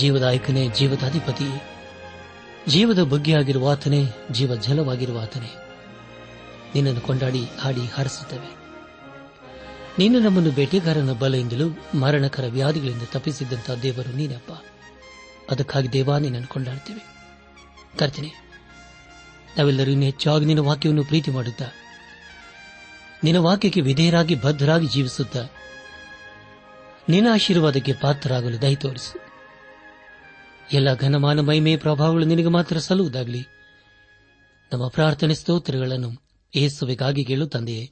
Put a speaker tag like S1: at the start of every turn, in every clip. S1: ಜೀವದಾಯಕನೇ ಜೀವದಾಧಿಪತಿ ಜೀವದ ಬಗ್ಗೆ ಆಗಿರುವ ಆತನೇ ಜೀವ ಜಲವಾಗಿರುವ ಆತನೇ ನಿನ್ನನ್ನು ಕೊಂಡಾಡಿ ಹಾಡಿ ಹಾರಿಸುತ್ತವೆ ನೀನು ನಮ್ಮನ್ನು ಬೇಟೆಗಾರನ ಬಲೆಯಿಂದಲೂ ಮರಣಕರ ವ್ಯಾಧಿಗಳಿಂದ ತಪ್ಪಿಸಿದ್ದಂತಹ ದೇವರು ನೀನಪ್ಪ ಅದಕ್ಕಾಗಿ ದೇವಾ ನಿನ್ನನ್ನು ಕೊಂಡಾಡ್ತೇವೆ ಕರ್ತನೆ ನಾವೆಲ್ಲರೂ ಇನ್ನು ಹೆಚ್ಚಾಗಿ ನಿನ್ನ ವಾಕ್ಯವನ್ನು ಪ್ರೀತಿ ಮಾಡುತ್ತ ನಿನ್ನ ವಾಕ್ಯಕ್ಕೆ ವಿಧೇಯರಾಗಿ ಬದ್ಧರಾಗಿ ಜೀವಿಸುತ್ತ ನಿನ್ನ ಆಶೀರ್ವಾದಕ್ಕೆ ಪಾತ್ರರಾಗಲು ದಯ ತೋರಿಸು ಎಲ್ಲ ಘನಮಾನ ಮೈಮೆ ಪ್ರಭಾವಗಳು ನಿನಗೆ ಮಾತ್ರ ಸಲ್ಲುವುದಾಗಲಿ ನಮ್ಮ ಪ್ರಾರ್ಥನೆ ಸ್ತೋತ್ರಗಳನ್ನು ಏಸುವೆಗಾಗಿ ಕೇಳು ತಂದೆಯೇ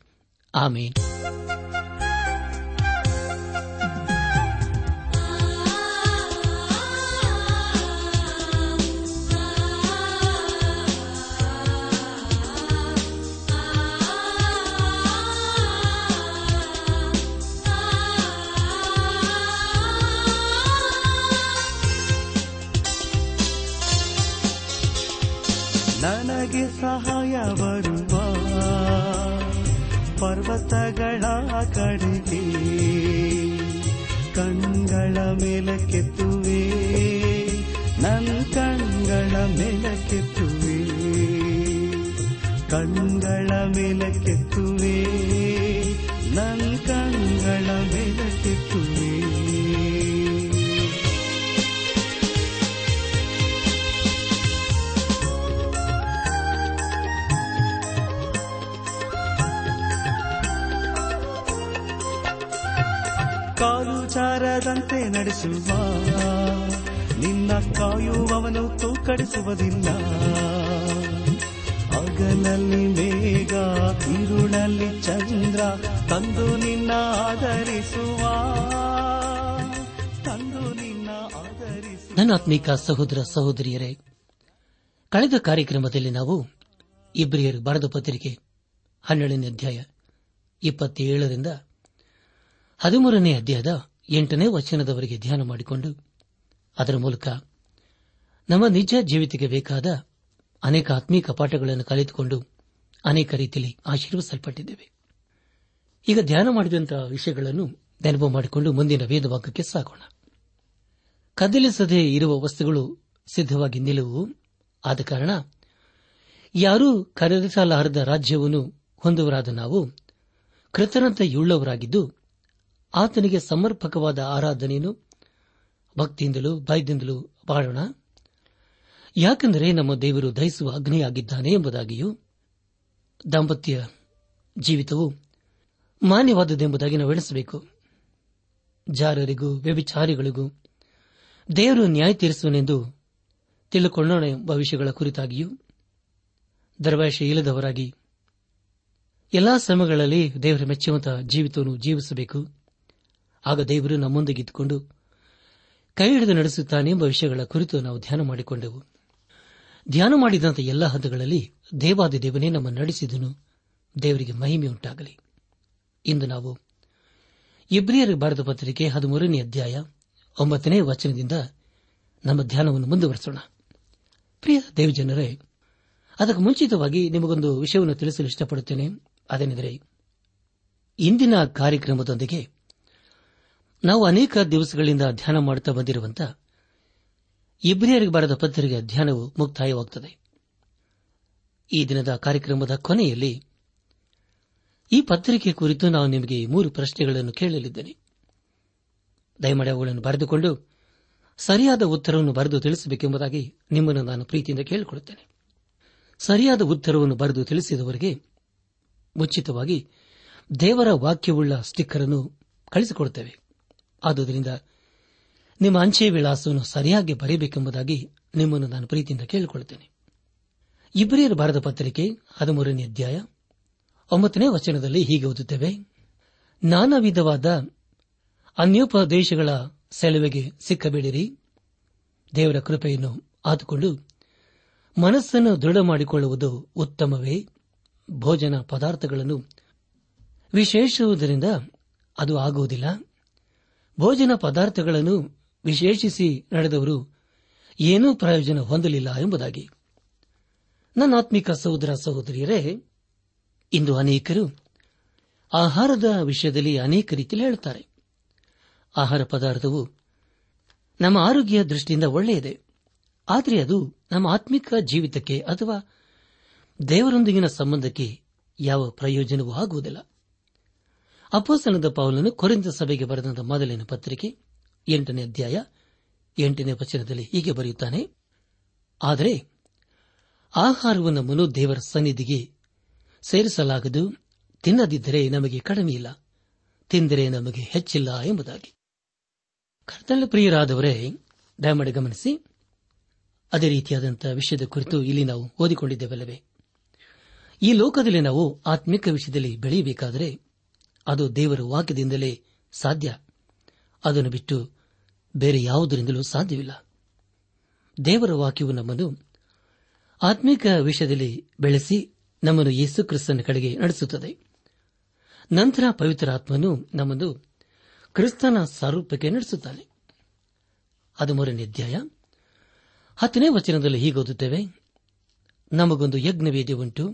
S2: ಕಂಗಳ ಕೆತ್ತುವೆ ನನ್ನ ಕಂಗಳ ಮೇಲಕ್ಕೆತ್ತುವೆ ಕಾಲು ಚಾರದಂತೆ ನಡೆಸುವ ನಿನ್ನ ಕಾಯುವವನು ತೂಕಡಿಸುವುದಿಲ್ಲ ಹಗಲಲ್ಲಿ ಮೇಘ ಇರುಳಲ್ಲಿ ಚಂದ್ರ
S1: ತಂದು ನಿನ್ನ ಆಧರಿಸುವ ತಂದು ನಿನ್ನ ಆಧರಿಸುವ ನನ್ನಾತ್ಮೀಕ ಸಹೋದರ ಸಹೋದರಿಯರೇ ಕಳೆದ ಕಾರ್ಯಕ್ರಮದಲ್ಲಿ ನಾವು ಇಬ್ರಿಯರು ಬರೆದ ಪತ್ರಿಕೆ ಹನ್ನೆರಡನೇ ಅಧ್ಯಾಯ ಇಪ್ಪತ್ತೇಳರಿಂದ ಹದಿಮೂರನೇ ಅಧ್ಯಾಯದ ಎಂಟನೇ ವಚನದವರೆಗೆ ಧ್ಯಾನ ಮಾಡಿಕೊಂಡು ಅದರ ಮೂಲಕ ನಮ್ಮ ನಿಜ ಜೀವಿತಕ್ಕೆ ಬೇಕಾದ ಅನೇಕ ಆತ್ಮೀಕ ಪಾಠಗಳನ್ನು ಕಲಿತುಕೊಂಡು ಅನೇಕ ರೀತಿಯಲ್ಲಿ ಆಶೀರ್ವಿಸಲ್ಪಟ್ಟಿದ್ದೇವೆ ಈಗ ಧ್ಯಾನ ಮಾಡಿದಂತಹ ವಿಷಯಗಳನ್ನು ನೆನಪು ಮಾಡಿಕೊಂಡು ಮುಂದಿನ ಭಾಗಕ್ಕೆ ಸಾಗೋಣ ಕದ್ದಲಿಸದೆ ಇರುವ ವಸ್ತುಗಳು ಸಿದ್ಧವಾಗಿ ನಿಲುವು ಆದ ಕಾರಣ ಯಾರೂ ಕರೆದಿಸಲಾರದ ರಾಜ್ಯವನ್ನು ಹೊಂದುವರಾದ ನಾವು ಕೃತಜ್ಞತೆಯುಳ್ಳವರಾಗಿದ್ದು ಆತನಿಗೆ ಸಮರ್ಪಕವಾದ ಆರಾಧನೆಯನ್ನು ಭಕ್ತಿಯಿಂದಲೂ ಭಯದಿಂದಲೂ ಬಾಳೋಣ ಯಾಕೆಂದರೆ ನಮ್ಮ ದೇವರು ದಹಿಸುವ ಅಗ್ನಿಯಾಗಿದ್ದಾನೆ ಎಂಬುದಾಗಿಯೂ ದಾಂಪತ್ಯ ಜೀವಿತವು ಮಾನ್ಯವಾದದ್ದೆಂಬುದಾಗಿ ನಾವು ಎಣಿಸಬೇಕು ಜಾರರಿಗೂ ವ್ಯಭಿಚಾರಿಗಳಿಗೂ ದೇವರು ನ್ಯಾಯ ತೀರಿಸುವನೆಂದು ತಿಳುಕೊಳ್ಳೋಣ ಎಂಬ ವಿಷಯಗಳ ಕುರಿತಾಗಿಯೂ ಧರ್ವಾಶೆ ಇಲ್ಲದವರಾಗಿ ಎಲ್ಲಾ ಸಮಯಗಳಲ್ಲಿ ದೇವರ ಮೆಚ್ಚುವಂತಹ ಜೀವಿತವನ್ನು ಜೀವಿಸಬೇಕು ಆಗ ದೇವರು ನಮ್ಮೊಂದಿಗೆ ಇದ್ದುಕೊಂಡು ಕೈ ಹಿಡಿದು ನಡೆಸುತ್ತಾನೆ ಎಂಬ ವಿಷಯಗಳ ಕುರಿತು ನಾವು ಧ್ಯಾನ ಮಾಡಿಕೊಂಡೆವು ಧ್ಯಾನ ಮಾಡಿದಂಥ ಎಲ್ಲ ಹಂತಗಳಲ್ಲಿ ದೇವಾದಿ ದೇವನೇ ನಮ್ಮ ನಡೆಸಿದನು ದೇವರಿಗೆ ಮಹಿಮೆಯುಂಟಾಗಲಿ ಇಂದು ನಾವು ಇಬ್ರಿಯರ್ ಬರೆದ ಪತ್ರಿಕೆ ಹದಿಮೂರನೇ ಅಧ್ಯಾಯ ಒಂಬತ್ತನೇ ವಚನದಿಂದ ನಮ್ಮ ಧ್ಯಾನವನ್ನು ಮುಂದುವರೆಸೋಣ ಪ್ರಿಯ ದೇವಜನರೇ ಅದಕ್ಕೆ ಮುಂಚಿತವಾಗಿ ನಿಮಗೊಂದು ವಿಷಯವನ್ನು ತಿಳಿಸಲು ಇಷ್ಟಪಡುತ್ತೇನೆ ಅದೇನೆಂದರೆ ಇಂದಿನ ಕಾರ್ಯಕ್ರಮದೊಂದಿಗೆ ನಾವು ಅನೇಕ ದಿವಸಗಳಿಂದ ಧ್ಯಾನ ಮಾಡುತ್ತಾ ಬಂದಿರುವಂತಹ ಇಬ್ರಿಯರಿಗೆ ಬರೆದ ಪತ್ರಿಕೆ ಧ್ಯಾನವು ಮುಕ್ತಾಯವಾಗುತ್ತದೆ ಈ ದಿನದ ಕಾರ್ಯಕ್ರಮದ ಕೊನೆಯಲ್ಲಿ ಈ ಪತ್ರಿಕೆ ಕುರಿತು ನಾವು ನಿಮಗೆ ಮೂರು ಪ್ರಶ್ನೆಗಳನ್ನು ಕೇಳಲಿದ್ದೇನೆ ದಯಮಾಡಿ ಅವುಗಳನ್ನು ಬರೆದುಕೊಂಡು ಸರಿಯಾದ ಉತ್ತರವನ್ನು ಬರೆದು ತಿಳಿಸಬೇಕೆಂಬುದಾಗಿ ನಿಮ್ಮನ್ನು ನಾನು ಪ್ರೀತಿಯಿಂದ ಕೇಳಿಕೊಳ್ಳುತ್ತೇನೆ ಸರಿಯಾದ ಉತ್ತರವನ್ನು ಬರೆದು ತಿಳಿಸಿದವರಿಗೆ ಮುಚಿತವಾಗಿ ದೇವರ ವಾಕ್ಯವುಳ್ಳ ಸ್ಟಿಕ್ಕರ್ ಅನ್ನು ಕಳಿಸಿಕೊಡುತ್ತೇವೆ ಆದುದರಿಂದ ನಿಮ್ಮ ಅಂಚೆ ವಿಳಾಸವನ್ನು ಸರಿಯಾಗಿ ಬರೆಯಬೇಕೆಂಬುದಾಗಿ ನಿಮ್ಮನ್ನು ನಾನು ಪ್ರೀತಿಯಿಂದ ಕೇಳಿಕೊಳ್ಳುತ್ತೇನೆ ಇಬ್ರಿಯರ್ ಬರೆದ ಪತ್ರಿಕೆ ಹದಿಮೂರನೇ ಅಧ್ಯಾಯ ಒಂಬತ್ತನೇ ವಚನದಲ್ಲಿ ಹೀಗೆ ಓದುತ್ತೇವೆ ನಾನಾ ವಿಧವಾದ ಅನ್ಯೋಪದೇಶಗಳ ಸೆಳುವಿಗೆ ಸಿಕ್ಕಬೇಡಿರಿ ದೇವರ ಕೃಪೆಯನ್ನು ಆತುಕೊಂಡು ಮನಸ್ಸನ್ನು ದೃಢ ಮಾಡಿಕೊಳ್ಳುವುದು ಉತ್ತಮವೇ ಭೋಜನ ಪದಾರ್ಥಗಳನ್ನು ವಿಶೇಷವುದರಿಂದ ಅದು ಆಗುವುದಿಲ್ಲ ಭೋಜನ ಪದಾರ್ಥಗಳನ್ನು ವಿಶೇಷಿಸಿ ನಡೆದವರು ಏನೂ ಪ್ರಯೋಜನ ಹೊಂದಲಿಲ್ಲ ಎಂಬುದಾಗಿ ನನ್ನ ಆತ್ಮಿಕ ಸಹೋದರ ಸಹೋದರಿಯರೇ ಇಂದು ಅನೇಕರು ಆಹಾರದ ವಿಷಯದಲ್ಲಿ ಅನೇಕ ರೀತಿಯಲ್ಲಿ ಹೇಳುತ್ತಾರೆ ಆಹಾರ ಪದಾರ್ಥವು ನಮ್ಮ ಆರೋಗ್ಯ ದೃಷ್ಟಿಯಿಂದ ಒಳ್ಳೆಯದೇ ಆದರೆ ಅದು ನಮ್ಮ ಆತ್ಮಿಕ ಜೀವಿತಕ್ಕೆ ಅಥವಾ ದೇವರೊಂದಿಗಿನ ಸಂಬಂಧಕ್ಕೆ ಯಾವ ಪ್ರಯೋಜನವೂ ಆಗುವುದಿಲ್ಲ ಅಪೋಸನದ ಪಾವಲನ್ನು ಕೊರೆಂದ ಸಭೆಗೆ ಬರೆದ ಮೊದಲಿನ ಪತ್ರಿಕೆ ಎಂಟನೇ ಅಧ್ಯಾಯ ಎಂಟನೇ ವಚನದಲ್ಲಿ ಹೀಗೆ ಬರೆಯುತ್ತಾನೆ ಆದರೆ ಆಹಾರವನ್ನು ಮನು ದೇವರ ಸನ್ನಿಧಿಗೆ ಸೇರಿಸಲಾಗದು ತಿನ್ನದಿದ್ದರೆ ನಮಗೆ ಕಡಿಮೆಯಿಲ್ಲ ತಿಂದರೆ ನಮಗೆ ಹೆಚ್ಚಿಲ್ಲ ಎಂಬುದಾಗಿ ಕರ್ತನ ಪ್ರಿಯರಾದವರೇ ದಯಮಾಡಿ ಗಮನಿಸಿ ಅದೇ ರೀತಿಯಾದಂತಹ ವಿಷಯದ ಕುರಿತು ಇಲ್ಲಿ ನಾವು ಓದಿಕೊಂಡಿದ್ದೇವಲ್ಲವೇ ಈ ಲೋಕದಲ್ಲಿ ನಾವು ಆತ್ಮಿಕ ವಿಷಯದಲ್ಲಿ ಬೆಳೆಯಬೇಕಾದರೆ ಅದು ದೇವರ ವಾಕ್ಯದಿಂದಲೇ ಸಾಧ್ಯ ಅದನ್ನು ಬಿಟ್ಟು ಬೇರೆ ಯಾವುದರಿಂದಲೂ ಸಾಧ್ಯವಿಲ್ಲ ದೇವರ ವಾಕ್ಯವು ನಮ್ಮನ್ನು ಆತ್ಮಿಕ ವಿಷಯದಲ್ಲಿ ಬೆಳೆಸಿ ನಮ್ಮನ್ನು ಯೇಸು ಕ್ರಿಸ್ತನ ಕಡೆಗೆ ನಡೆಸುತ್ತದೆ ನಂತರ ಪವಿತ್ರ ಆತ್ಮನು ನಮ್ಮನ್ನು ಕ್ರಿಸ್ತನ ಸ್ವರೂಪಕ್ಕೆ ನಡೆಸುತ್ತಾನೆ ಅದು ಮೂರನೇ ಅಧ್ಯಾಯ ಹತ್ತನೇ ವಚನದಲ್ಲಿ ಹೀಗೋದುತ್ತೇವೆ ನಮಗೊಂದು ಯಜ್ಞ ವೇದಿ ಉಂಟು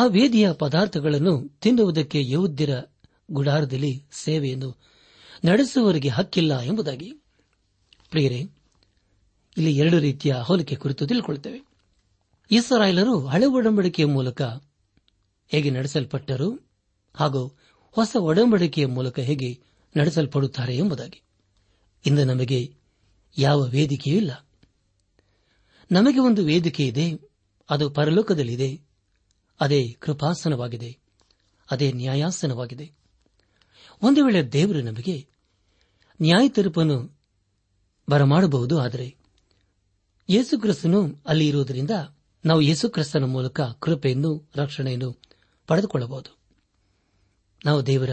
S1: ಆ ವೇದಿಯ ಪದಾರ್ಥಗಳನ್ನು ತಿನ್ನುವುದಕ್ಕೆ ಯೋಧ್ಯರ ಗುಡಾರದಲ್ಲಿ ಸೇವೆಯನ್ನು ನಡೆಸುವವರಿಗೆ ಹಕ್ಕಿಲ್ಲ ಎಂಬುದಾಗಿ ಪ್ರಿಯರೇ ಇಲ್ಲಿ ಎರಡು ರೀತಿಯ ಹೋಲಿಕೆ ಕುರಿತು ತಿಳ್ಕೊಳ್ತೇವೆ ಇಸ್ರಾಯೇಲರು ಹಳೆ ಒಡಂಬಡಿಕೆಯ ಮೂಲಕ ಹೇಗೆ ನಡೆಸಲ್ಪಟ್ಟರು ಹಾಗೂ ಹೊಸ ಒಡಂಬಡಿಕೆಯ ಮೂಲಕ ಹೇಗೆ ನಡೆಸಲ್ಪಡುತ್ತಾರೆ ಎಂಬುದಾಗಿ ಇಂದು ನಮಗೆ ಯಾವ ವೇದಿಕೆಯೂ ಇಲ್ಲ ನಮಗೆ ಒಂದು ವೇದಿಕೆ ಇದೆ ಅದು ಪರಲೋಕದಲ್ಲಿದೆ ಅದೇ ಕೃಪಾಸನವಾಗಿದೆ ಅದೇ ನ್ಯಾಯಾಸನವಾಗಿದೆ ಒಂದು ವೇಳೆ ದೇವರು ನಮಗೆ ನ್ಯಾಯ ತೀರ್ಪನ್ನು ಬರಮಾಡಬಹುದು ಆದರೆ ಯೇಸುಕ್ರಿಸ್ತನು ಅಲ್ಲಿ ಇರುವುದರಿಂದ ನಾವು ಯೇಸುಕ್ರಿಸ್ತನ ಮೂಲಕ ಕೃಪೆಯನ್ನು ರಕ್ಷಣೆಯನ್ನು ಪಡೆದುಕೊಳ್ಳಬಹುದು ನಾವು ದೇವರ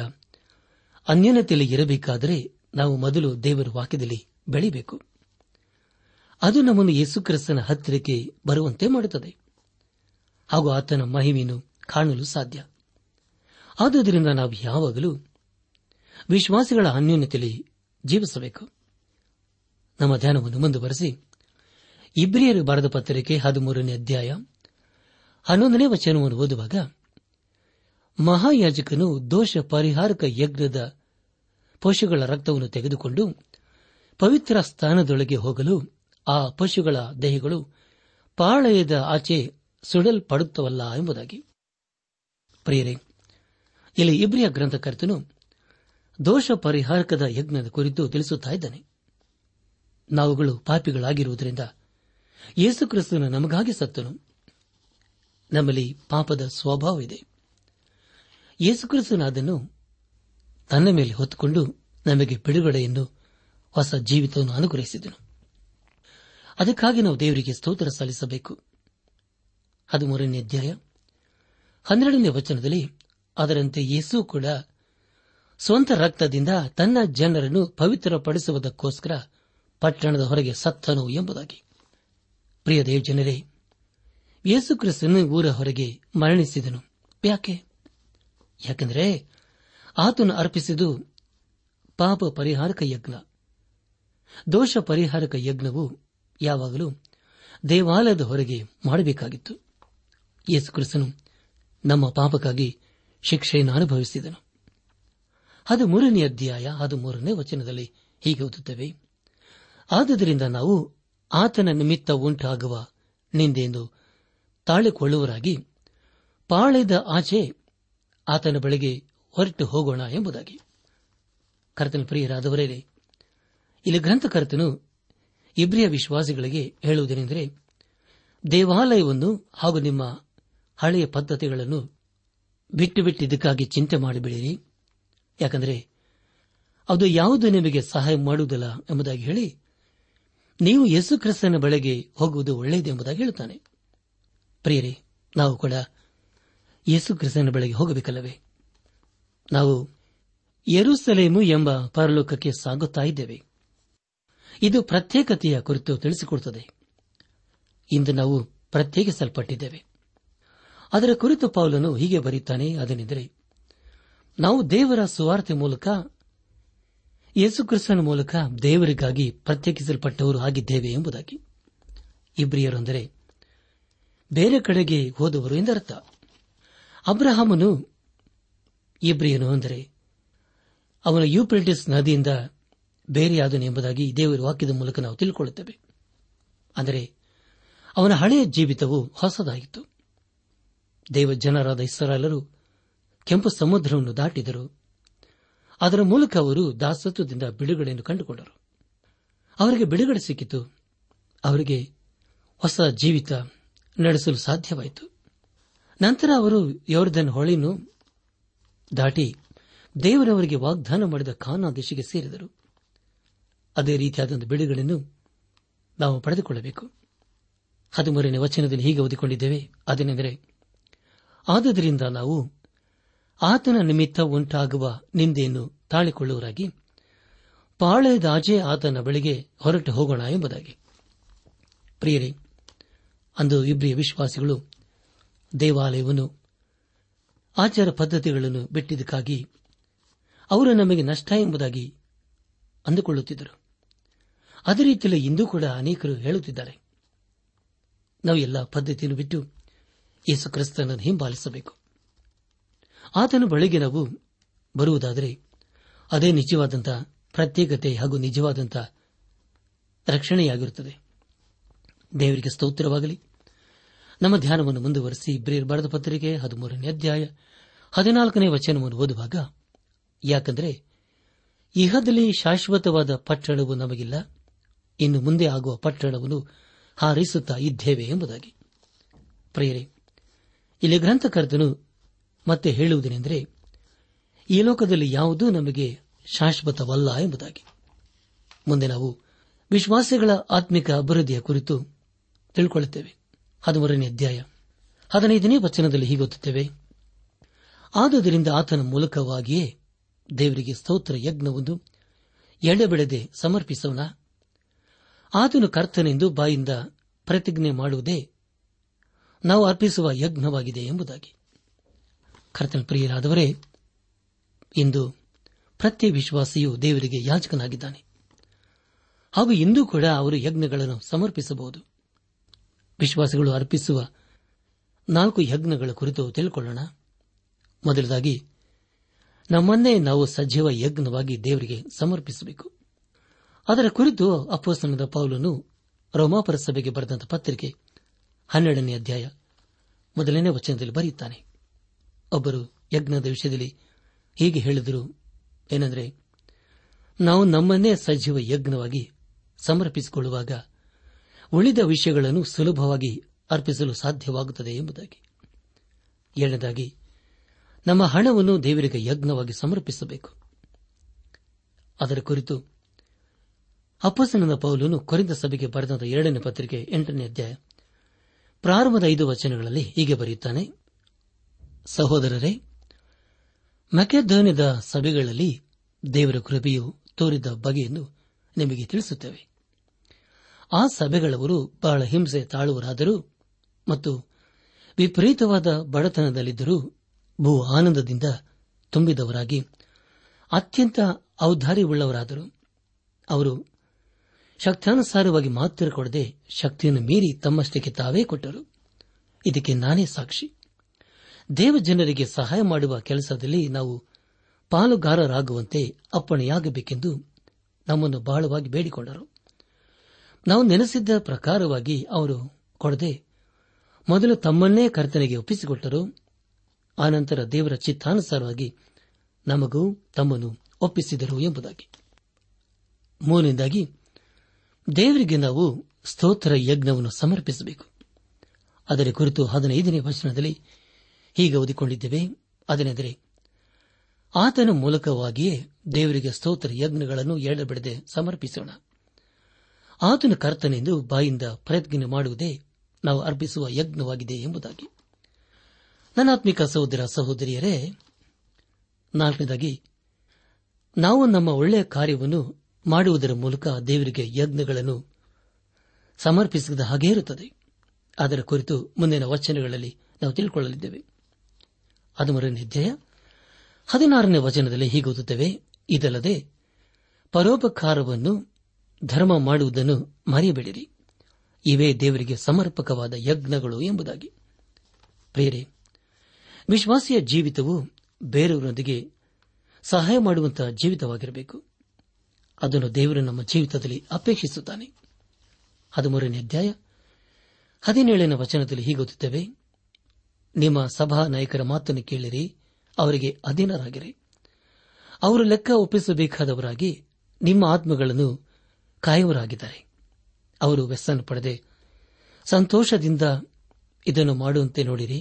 S1: ಅನ್ಯೋನ್ಯತೆಯಲ್ಲಿ ಇರಬೇಕಾದರೆ ನಾವು ಮೊದಲು ದೇವರ ವಾಕ್ಯದಲ್ಲಿ ಬೆಳಿಬೇಕು ಅದು ನಮ್ಮನ್ನು ಯೇಸುಕ್ರಿಸ್ತನ ಹತ್ತಿರಕ್ಕೆ ಬರುವಂತೆ ಮಾಡುತ್ತದೆ ಹಾಗೂ ಆತನ ಮಹಿಮೆಯನ್ನು ಕಾಣಲು ಸಾಧ್ಯ ಆದ್ದರಿಂದ ನಾವು ಯಾವಾಗಲೂ ವಿಶ್ವಾಸಿಗಳ ಅನ್ಯೋನ್ಯತೆಯಲ್ಲಿ ಜೀವಿಸಬೇಕು ನಮ್ಮ ಧ್ಯಾನವನ್ನು ಮುಂದುವರೆಸಿ ಇಬ್ರಿಯರು ಬರೆದ ಪತ್ರಿಕೆ ಹದಿಮೂರನೇ ಅಧ್ಯಾಯ ಹನ್ನೊಂದನೇ ವಚನವನ್ನು ಓದುವಾಗ ಮಹಾಯಾಜಕನು ದೋಷ ಪರಿಹಾರಕ ಯಜ್ಞದ ಪಶುಗಳ ರಕ್ತವನ್ನು ತೆಗೆದುಕೊಂಡು ಪವಿತ್ರ ಸ್ಥಾನದೊಳಗೆ ಹೋಗಲು ಆ ಪಶುಗಳ ದೇಹಗಳು ಪಾಳಯದ ಆಚೆ ಸುಡಲ್ಪಡುತ್ತವಲ್ಲ ಎಂಬುದಾಗಿ ಪ್ರಿಯರೇ ಇಲ್ಲಿ ಇಬ್ರಿಯ ಗ್ರಂಥಕರ್ತನು ದೋಷ ಪರಿಹಾರಕದ ಯಜ್ಞದ ಕುರಿತು ತಿಳಿಸುತ್ತಾ ನಾವುಗಳು ಪಾಪಿಗಳಾಗಿರುವುದರಿಂದ ಯೇಸುಕ್ರಿಸ್ತನ ನಮಗಾಗಿ ಸತ್ತನು ನಮ್ಮಲ್ಲಿ ಪಾಪದ ಸ್ವಭಾವವಿದೆ ಯೇಸುಕ್ರಿಸ್ತನ ಯೇಸುಕ್ರಿಸ್ತನು ಅದನ್ನು ತನ್ನ ಮೇಲೆ ಹೊತ್ತುಕೊಂಡು ನಮಗೆ ಬಿಡುಗಡೆಯನ್ನು ಹೊಸ ಜೀವಿತವನ್ನು ಅನುಗ್ರಹಿಸಿದನು ಅದಕ್ಕಾಗಿ ನಾವು ದೇವರಿಗೆ ಸ್ತೋತ್ರ ಸಲ್ಲಿಸಬೇಕು ಹದಿಮೂರನೇ ಅಧ್ಯಾಯ ಹನ್ನೆರಡನೇ ವಚನದಲ್ಲಿ ಅದರಂತೆ ಯೇಸು ಕೂಡ ಸ್ವಂತ ರಕ್ತದಿಂದ ತನ್ನ ಜನರನ್ನು ಪವಿತ್ರಪಡಿಸುವುದಕ್ಕೋಸ್ಕರ ಪಟ್ಟಣದ ಹೊರಗೆ ಸತ್ತನು ಎಂಬುದಾಗಿ ಪ್ರಿಯ ಜನರೇ ಯೇಸುಕ್ರಿಸ್ತನು ಊರ ಹೊರಗೆ ಮರಣಿಸಿದನು ಯಾಕೆ ಯಾಕೆಂದರೆ ಆತನು ಅರ್ಪಿಸಿದು ಪಾಪ ಪರಿಹಾರಕ ಯಜ್ಞ ದೋಷ ಪರಿಹಾರಕ ಯಜ್ಞವು ಯಾವಾಗಲೂ ದೇವಾಲಯದ ಹೊರಗೆ ಮಾಡಬೇಕಾಗಿತ್ತು ಯೇಸುಕ್ರಿಸ್ತನು ನಮ್ಮ ಪಾಪಕ್ಕಾಗಿ ಶಿಕ್ಷೆಯನ್ನು ಅನುಭವಿಸಿದನು ಅದು ಮೂರನೇ ಅಧ್ಯಾಯ ಅದು ಮೂರನೇ ವಚನದಲ್ಲಿ ಹೀಗೆ ಓದುತ್ತವೆ ಆದ್ದರಿಂದ ನಾವು ಆತನ ನಿಮಿತ್ತ ಉಂಟಾಗುವ ನಿಂದೆಯನ್ನು ತಾಳಿಕೊಳ್ಳುವರಾಗಿ ಪಾಳೆದ ಆಚೆ ಆತನ ಬಳಿಗೆ ಹೊರಟು ಹೋಗೋಣ ಎಂಬುದಾಗಿ ಕರ್ತನ ಪ್ರಿಯರಾದವರೇ ಇಲ್ಲಿ ಗ್ರಂಥಕರ್ತನು ಇಬ್ರಿಯ ವಿಶ್ವಾಸಿಗಳಿಗೆ ಹೇಳುವುದೇನೆಂದರೆ ದೇವಾಲಯವನ್ನು ಹಾಗೂ ನಿಮ್ಮ ಹಳೆಯ ಪದ್ಧತಿಗಳನ್ನು ಬಿಟ್ಟು ಬಿಟ್ಟಿದ್ದಕ್ಕಾಗಿ ಚಿಂತೆ ಮಾಡಿಬಿಡಿರಿ ಯಾಕಂದರೆ ಅದು ಯಾವುದು ನಿಮಗೆ ಸಹಾಯ ಮಾಡುವುದಿಲ್ಲ ಎಂಬುದಾಗಿ ಹೇಳಿ ನೀವು ಯೇಸು ಕ್ರಿಸ್ತನ ಬಳಿಗೆ ಹೋಗುವುದು ಒಳ್ಳೆಯದು ಎಂಬುದಾಗಿ ಹೇಳುತ್ತಾನೆ ಪ್ರಿಯರೇ ನಾವು ಕೂಡ ಯೇಸು ಕ್ರಿಸ್ತನ ಬಳಿಗೆ ಹೋಗಬೇಕಲ್ಲವೇ ನಾವು ಯರುಸಲೇಮು ಎಂಬ ಪರಲೋಕಕ್ಕೆ ಸಾಗುತ್ತಾ ಇದ್ದೇವೆ ಇದು ಪ್ರತ್ಯೇಕತೆಯ ಕುರಿತು ತಿಳಿಸಿಕೊಡುತ್ತದೆ ಇಂದು ನಾವು ಪ್ರತ್ಯೇಕಿಸಲ್ಪಟ್ಟಿದ್ದೇವೆ ಅದರ ಕುರಿತು ಪೌಲನು ಹೀಗೆ ಬರೀತಾನೆ ಅದೇನೆಂದರೆ ನಾವು ದೇವರ ಸುವಾರ್ತೆ ಮೂಲಕ ಯೇಸುಕ್ರಿಸ್ತನ ಮೂಲಕ ದೇವರಿಗಾಗಿ ಪ್ರತ್ಯೇಕಿಸಲ್ಪಟ್ಟವರು ಆಗಿದ್ದೇವೆ ಎಂಬುದಾಗಿ ಇಬ್ರಿಯರೊಂದರೆ ಬೇರೆ ಕಡೆಗೆ ಹೋದವರು ಎಂದರ್ಥ ಅಬ್ರಹಾಮನು ಇಬ್ರಿಯನು ಅಂದರೆ ಅವನ ಯುಪ್ರೆಟಿಸ್ ನದಿಯಿಂದ ಬೇರೆಯಾದನು ಎಂಬುದಾಗಿ ದೇವರ ವಾಕ್ಯದ ಮೂಲಕ ನಾವು ತಿಳ್ಕೊಳ್ಳುತ್ತೇವೆ ಅಂದರೆ ಅವನ ಹಳೆಯ ಜೀವಿತವು ಹೊಸದಾಯಿತು ದೇವ ಜನರಾದ ಇಸರಾಲರು ಕೆಂಪು ಸಮುದ್ರವನ್ನು ದಾಟಿದರು ಅದರ ಮೂಲಕ ಅವರು ದಾಸತ್ವದಿಂದ ಬಿಡುಗಡೆಯನ್ನು ಕಂಡುಕೊಂಡರು ಅವರಿಗೆ ಬಿಡುಗಡೆ ಸಿಕ್ಕಿತು ಅವರಿಗೆ ಹೊಸ ಜೀವಿತ ನಡೆಸಲು ಸಾಧ್ಯವಾಯಿತು ನಂತರ ಅವರು ಯೋರ್ಧನ್ ಹೊಳೆಯನ್ನು ದಾಟಿ ದೇವರವರಿಗೆ ವಾಗ್ದಾನ ಮಾಡಿದ ಖಾನಾ ದೇಶಕ್ಕೆ ಸೇರಿದರು ಅದೇ ರೀತಿಯಾದ ಬಿಡುಗಡೆಯನ್ನು ನಾವು ಪಡೆದುಕೊಳ್ಳಬೇಕು ಹದಿಮೂರನೇ ವಚನದಲ್ಲಿ ಹೀಗೆ ಓದಿಕೊಂಡಿದ್ದೇವೆ ಅದೇನೆಂದರೆ ಆದ್ದರಿಂದ ನಾವು ಆತನ ನಿಮಿತ್ತ ಉಂಟಾಗುವ ನಿಂದೆಯನ್ನು ತಾಳಿಕೊಳ್ಳುವರಾಗಿ ಪಾಳೆಯದಾಜೆ ಆತನ ಬಳಿಗೆ ಹೊರಟು ಹೋಗೋಣ ಎಂಬುದಾಗಿ ಪ್ರಿಯರೇ ಅಂದು ಇಬ್ಬರಿಯ ವಿಶ್ವಾಸಿಗಳು ದೇವಾಲಯವನ್ನು ಆಚಾರ ಪದ್ಧತಿಗಳನ್ನು ಬಿಟ್ಟಿದ್ದಕ್ಕಾಗಿ ಅವರು ನಮಗೆ ನಷ್ಟ ಎಂಬುದಾಗಿ ಅಂದುಕೊಳ್ಳುತ್ತಿದ್ದರು ಅದೇ ರೀತಿಯಲ್ಲಿ ಇಂದೂ ಕೂಡ ಅನೇಕರು ಹೇಳುತ್ತಿದ್ದಾರೆ ನಾವು ಎಲ್ಲ ಪದ್ದತಿಯನ್ನು ಬಿಟ್ಟು ಯೇಸು ಕ್ರಿಸ್ತನನ್ನು ಹಿಂಬಾಲಿಸಬೇಕು ಆತನ ಬಳಿಗೆ ನಾವು ಬರುವುದಾದರೆ ಅದೇ ನಿಜವಾದಂತಹ ಪ್ರತ್ಯೇಕತೆ ಹಾಗೂ ನಿಜವಾದಂಥ ರಕ್ಷಣೆಯಾಗಿರುತ್ತದೆ ದೇವರಿಗೆ ಸ್ತೋತ್ರವಾಗಲಿ ನಮ್ಮ ಧ್ಯಾನವನ್ನು ಮುಂದುವರೆಸಿ ಬ್ರೇರ್ ಬರೆದ ಪತ್ರಿಕೆ ಹದಿಮೂರನೇ ಅಧ್ಯಾಯ ಹದಿನಾಲ್ಕನೇ ವಚನವನ್ನು ಓದುವಾಗ ಯಾಕೆಂದರೆ ಇಹದಲ್ಲಿ ಶಾಶ್ವತವಾದ ಪಟ್ಟಣವು ನಮಗಿಲ್ಲ ಇನ್ನು ಮುಂದೆ ಆಗುವ ಪಟ್ಟಣವನ್ನು ಹಾರಿಸುತ್ತಾ ಇದ್ದೇವೆ ಎಂಬುದಾಗಿ ಪ್ರಿಯರೇ ಇಲ್ಲಿ ಗ್ರಂಥಕರ್ತನು ಮತ್ತೆ ಹೇಳುವುದೇನೆಂದರೆ ಈ ಲೋಕದಲ್ಲಿ ಯಾವುದೂ ನಮಗೆ ಶಾಶ್ವತವಲ್ಲ ಎಂಬುದಾಗಿ ಮುಂದೆ ನಾವು ವಿಶ್ವಾಸಗಳ ಆತ್ಮಿಕ ಅಭಿವೃದ್ಧಿಯ ಕುರಿತು ತಿಳ್ಕೊಳ್ಳುತ್ತೇವೆ ಹದಿಮೂರನೇ ಅಧ್ಯಾಯ ಹದಿನೈದನೇ ವಚನದಲ್ಲಿ ಹೀಗೆ ಹೀಗೊತ್ತೇವೆ ಆದುದರಿಂದ ಆತನ ಮೂಲಕವಾಗಿಯೇ ದೇವರಿಗೆ ಸ್ತೋತ್ರ ಯಜ್ಞವೊಂದು ಬೆಳೆದೆ ಸಮರ್ಪಿಸೋಣ ಆತನು ಕರ್ತನೆಂದು ಬಾಯಿಂದ ಪ್ರತಿಜ್ಞೆ ಮಾಡುವುದೇ ನಾವು ಅರ್ಪಿಸುವ ಯಜ್ಞವಾಗಿದೆ ಎಂಬುದಾಗಿ ಕರ್ತನ ಪ್ರಿಯರಾದವರೇ ಇಂದು ಪ್ರತಿ ವಿಶ್ವಾಸಿಯು ದೇವರಿಗೆ ಯಾಜಕನಾಗಿದ್ದಾನೆ ಹಾಗೂ ಇಂದೂ ಕೂಡ ಅವರು ಯಜ್ಞಗಳನ್ನು ಸಮರ್ಪಿಸಬಹುದು ವಿಶ್ವಾಸಿಗಳು ಅರ್ಪಿಸುವ ನಾಲ್ಕು ಯಜ್ಞಗಳ ಕುರಿತು ತಿಳ್ಕೊಳ್ಳೋಣ ಮೊದಲದಾಗಿ ನಮ್ಮನ್ನೇ ನಾವು ಸಜೀವ ಯಜ್ಞವಾಗಿ ದೇವರಿಗೆ ಸಮರ್ಪಿಸಬೇಕು ಅದರ ಕುರಿತು ಅಪ್ಪಸ್ತನದ ಪೌಲನು ರೋಮಾಪರ ಸಭೆಗೆ ಬರೆದಂತಹ ಪತ್ರಿಕೆ ಹನ್ನೆರಡನೇ ಅಧ್ಯಾಯ ಮೊದಲನೇ ವಚನದಲ್ಲಿ ಬರೆಯುತ್ತಾನೆ ಒಬ್ಬರು ಯಜ್ಞದ ವಿಷಯದಲ್ಲಿ ಹೀಗೆ ಹೇಳಿದರು ಏನಂದರೆ ನಾವು ನಮ್ಮನ್ನೇ ಸಜೀವ ಯಜ್ಞವಾಗಿ ಸಮರ್ಪಿಸಿಕೊಳ್ಳುವಾಗ ಉಳಿದ ವಿಷಯಗಳನ್ನು ಸುಲಭವಾಗಿ ಅರ್ಪಿಸಲು ಸಾಧ್ಯವಾಗುತ್ತದೆ ಎಂಬುದಾಗಿ ಎರಡನೇದಾಗಿ ನಮ್ಮ ಹಣವನ್ನು ದೇವರಿಗೆ ಯಜ್ಞವಾಗಿ ಸಮರ್ಪಿಸಬೇಕು ಅದರ ಕುರಿತು ಅಪ್ಪಸನದ ಪೌಲನು ಕೊರಿಂದ ಸಭೆಗೆ ಬರೆದ ಎರಡನೇ ಪತ್ರಿಕೆ ಎಂಟನೇ ಅಧ್ಯಾಯ ಪ್ರಾರಂಭದ ಐದು ವಚನಗಳಲ್ಲಿ ಹೀಗೆ ಬರೆಯುತ್ತಾನೆ ಸಹೋದರರೇ ಮಕೆಧ್ವನಿದ ಸಭೆಗಳಲ್ಲಿ ದೇವರ ಕೃಪೆಯು ತೋರಿದ ಬಗೆಯನ್ನು ನಿಮಗೆ ತಿಳಿಸುತ್ತೇವೆ ಆ ಸಭೆಗಳವರು ಬಹಳ ಹಿಂಸೆ ತಾಳುವರಾದರೂ ಮತ್ತು ವಿಪರೀತವಾದ ಬಡತನದಲ್ಲಿದ್ದರೂ ಭೂ ಆನಂದದಿಂದ ತುಂಬಿದವರಾಗಿ ಅತ್ಯಂತ ಔದಾರಿವುಳ್ಳವರಾದರು ಅವರು ಶಕ್ತಾನುಸಾರವಾಗಿ ಮಾತ್ರ ಕೊಡದೆ ಶಕ್ತಿಯನ್ನು ಮೀರಿ ತಮ್ಮಷ್ಟಕ್ಕೆ ತಾವೇ ಕೊಟ್ಟರು ಇದಕ್ಕೆ ನಾನೇ ಸಾಕ್ಷಿ ದೇವಜನರಿಗೆ ಸಹಾಯ ಮಾಡುವ ಕೆಲಸದಲ್ಲಿ ನಾವು ಪಾಲುಗಾರರಾಗುವಂತೆ ಅಪ್ಪಣೆಯಾಗಬೇಕೆಂದು ನಮ್ಮನ್ನು ಬಹಳವಾಗಿ ಬೇಡಿಕೊಂಡರು ನಾವು ನೆನೆಸಿದ್ದ ಪ್ರಕಾರವಾಗಿ ಅವರು ಕೊಡದೆ ಮೊದಲು ತಮ್ಮನ್ನೇ ಕರ್ತನೆಗೆ ಒಪ್ಪಿಸಿಕೊಟ್ಟರು ಆನಂತರ ದೇವರ ಚಿತ್ತಾನುಸಾರವಾಗಿ ನಮಗೂ ತಮ್ಮನ್ನು ಒಪ್ಪಿಸಿದರು ಎಂಬುದಾಗಿ ಮೂರನೇದಾಗಿ ದೇವರಿಗೆ ನಾವು ಸ್ತೋತ್ರ ಯಜ್ಞವನ್ನು ಸಮರ್ಪಿಸಬೇಕು ಅದರ ಕುರಿತು ಹದಿನೈದನೇ ವಚನದಲ್ಲಿ ಹೀಗೆ ಓದಿಕೊಂಡಿದ್ದೇವೆ ಅದನೆಂದರೆ ಆತನ ಮೂಲಕವಾಗಿಯೇ ದೇವರಿಗೆ ಸ್ತೋತ್ರ ಯಜ್ಞಗಳನ್ನು ಎಳೆಬಿಡದೆ ಸಮರ್ಪಿಸೋಣ ಆತನ ಕರ್ತನೆಂದು ಬಾಯಿಂದ ಪ್ರಯತ್ನ ಮಾಡುವುದೇ ನಾವು ಅರ್ಪಿಸುವ ಯಜ್ಞವಾಗಿದೆ ಎಂಬುದಾಗಿ ನನ್ನಾತ್ಮಿಕ ಸಹೋದರ ಸಹೋದರಿಯರೇ ನಾಲ್ಕನೇದಾಗಿ ನಾವು ನಮ್ಮ ಒಳ್ಳೆಯ ಕಾರ್ಯವನ್ನು ಮಾಡುವುದರ ಮೂಲಕ ದೇವರಿಗೆ ಯಜ್ಞಗಳನ್ನು ಸಮರ್ಪಿಸಿದ ಹಾಗೆ ಇರುತ್ತದೆ ಅದರ ಕುರಿತು ಮುಂದಿನ ವಚನಗಳಲ್ಲಿ ನಾವು ತಿಳ್ಕೊಳ್ಳಲಿದ್ದೇವೆ ಹದಿಮೂರನೇ ಅಧ್ಯಾಯ ಹದಿನಾರನೇ ವಚನದಲ್ಲಿ ಹೀಗೆ ಇದಲ್ಲದೆ ಪರೋಪಕಾರವನ್ನು ಧರ್ಮ ಮಾಡುವುದನ್ನು ಮರೆಯಬೇಡಿರಿ ಇವೇ ದೇವರಿಗೆ ಸಮರ್ಪಕವಾದ ಯಜ್ಞಗಳು ಎಂಬುದಾಗಿ ಪ್ರೇರೆ ವಿಶ್ವಾಸಿಯ ಜೀವಿತವು ಬೇರೆಯವರೊಂದಿಗೆ ಸಹಾಯ ಮಾಡುವಂತಹ ಜೀವಿತವಾಗಿರಬೇಕು ಅದನ್ನು ದೇವರು ನಮ್ಮ ಜೀವಿತದಲ್ಲಿ ಅಪೇಕ್ಷಿಸುತ್ತಾನೆ ಹದಿಮೂರನೇ ಅಧ್ಯಾಯ ಹದಿನೇಳನೇ ವಚನದಲ್ಲಿ ಹೀಗೊತ್ತೇವೆ ನಿಮ್ಮ ಸಭಾ ನಾಯಕರ ಮಾತನ್ನು ಕೇಳಿರಿ ಅವರಿಗೆ ಅಧೀನರಾಗಿರಿ ಅವರು ಲೆಕ್ಕ ಒಪ್ಪಿಸಬೇಕಾದವರಾಗಿ ನಿಮ್ಮ ಆತ್ಮಗಳನ್ನು ಕಾಯುವರಾಗಿದ್ದಾರೆ ಅವರು ವ್ಯಸನ ಪಡೆದೆ ಸಂತೋಷದಿಂದ ಇದನ್ನು ಮಾಡುವಂತೆ ನೋಡಿರಿ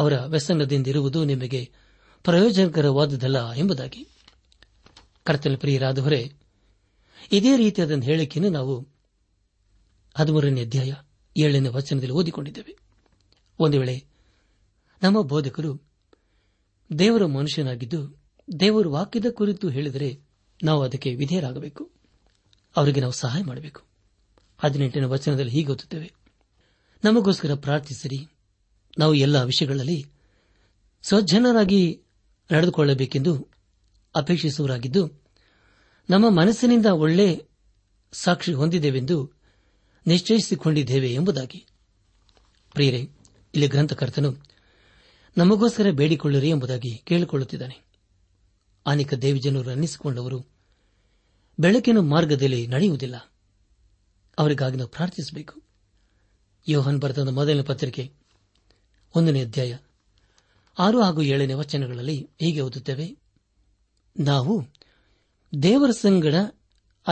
S1: ಅವರ ವ್ಯಸನದಿಂದಿರುವುದು ನಿಮಗೆ ಪ್ರಯೋಜನಕರವಾದುದಲ್ಲ ಎಂಬುದಾಗಿ ಕರ್ತನ ಪ್ರಿಯರಾದವರೇ ಇದೇ ರೀತಿಯಾದ ಹೇಳಿಕೆಯನ್ನು ನಾವು ಹದಿಮೂರನೇ ಅಧ್ಯಾಯ ಏಳನೇ ವಚನದಲ್ಲಿ ಓದಿಕೊಂಡಿದ್ದೇವೆ ಒಂದು ವೇಳೆ ನಮ್ಮ ಬೋಧಕರು ದೇವರ ಮನುಷ್ಯನಾಗಿದ್ದು ದೇವರು ವಾಕ್ಯದ ಕುರಿತು ಹೇಳಿದರೆ ನಾವು ಅದಕ್ಕೆ ವಿಧೇಯರಾಗಬೇಕು ಅವರಿಗೆ ನಾವು ಸಹಾಯ ಮಾಡಬೇಕು ಹದಿನೆಂಟನೇ ವಚನದಲ್ಲಿ ಹೀಗೆ ಓದುತ್ತೇವೆ ನಮಗೋಸ್ಕರ ಪ್ರಾರ್ಥಿಸಿರಿ ನಾವು ಎಲ್ಲ ವಿಷಯಗಳಲ್ಲಿ ಸಜ್ಜನರಾಗಿ ನಡೆದುಕೊಳ್ಳಬೇಕೆಂದು ಅಪೇಕ್ಷಿಸುವರಾಗಿದ್ದು ನಮ್ಮ ಮನಸ್ಸಿನಿಂದ ಒಳ್ಳೆ ಸಾಕ್ಷಿ ಹೊಂದಿದ್ದೇವೆಂದು ನಿಶ್ಚಯಿಸಿಕೊಂಡಿದ್ದೇವೆ ಎಂಬುದಾಗಿ ಪ್ರಿಯರೇ ಇಲ್ಲಿ ಗ್ರಂಥಕರ್ತನು ನಮಗೋಸ್ಕರ ಬೇಡಿಕೊಳ್ಳಿರಿ ಎಂಬುದಾಗಿ ಕೇಳಿಕೊಳ್ಳುತ್ತಿದ್ದಾನೆ ಅನೇಕ ದೇವಿಜನರು ಅನ್ನಿಸಿಕೊಂಡವರು ಬೆಳಕಿನ ಮಾರ್ಗದಲ್ಲಿ ನಡೆಯುವುದಿಲ್ಲ ಅವರಿಗಾಗಿ ನಾವು ಪ್ರಾರ್ಥಿಸಬೇಕು ಯೋಹನ್ ಬರೆದ ಮೊದಲನೇ ಪತ್ರಿಕೆ ಒಂದನೇ ಅಧ್ಯಾಯ ಆರು ಹಾಗೂ ಏಳನೇ ವಚನಗಳಲ್ಲಿ ಹೀಗೆ ಓದುತ್ತೇವೆ ನಾವು ದೇವರ ಸಂಗಡ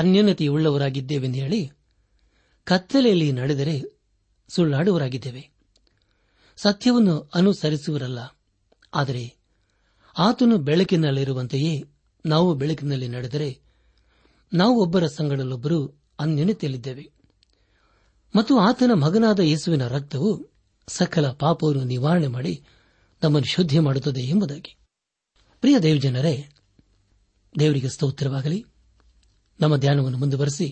S1: ಅನ್ಯೋನ್ಯತೆಯುಳ್ಳವರಾಗಿದ್ದೇವೆಂದು ಹೇಳಿ ಕತ್ತಲೆಯಲ್ಲಿ ನಡೆದರೆ ಸುಳ್ಳಾಡುವರಾಗಿದ್ದೇವೆ ಸತ್ಯವನ್ನು ಅನುಸರಿಸುವರಲ್ಲ ಆದರೆ ಆತನು ಬೆಳಕಿನಲ್ಲಿರುವಂತೆಯೇ ನಾವು ಬೆಳಕಿನಲ್ಲಿ ನಡೆದರೆ ನಾವು ಒಬ್ಬರ ಅನ್ಯನೇ ತೆಲಿದ್ದೇವೆ ಮತ್ತು ಆತನ ಮಗನಾದ ಯೇಸುವಿನ ರಕ್ತವು ಸಕಲ ಪಾಪವನ್ನು ನಿವಾರಣೆ ಮಾಡಿ ನಮ್ಮನ್ನು ಶುದ್ಧಿ ಮಾಡುತ್ತದೆ ಎಂಬುದಾಗಿ ಪ್ರಿಯ ದೇವಜನರೇ ದೇವರಿಗೆ ಸ್ತೋತ್ರವಾಗಲಿ ನಮ್ಮ ಧ್ಯಾನವನ್ನು ಮುಂದುವರೆಸಿ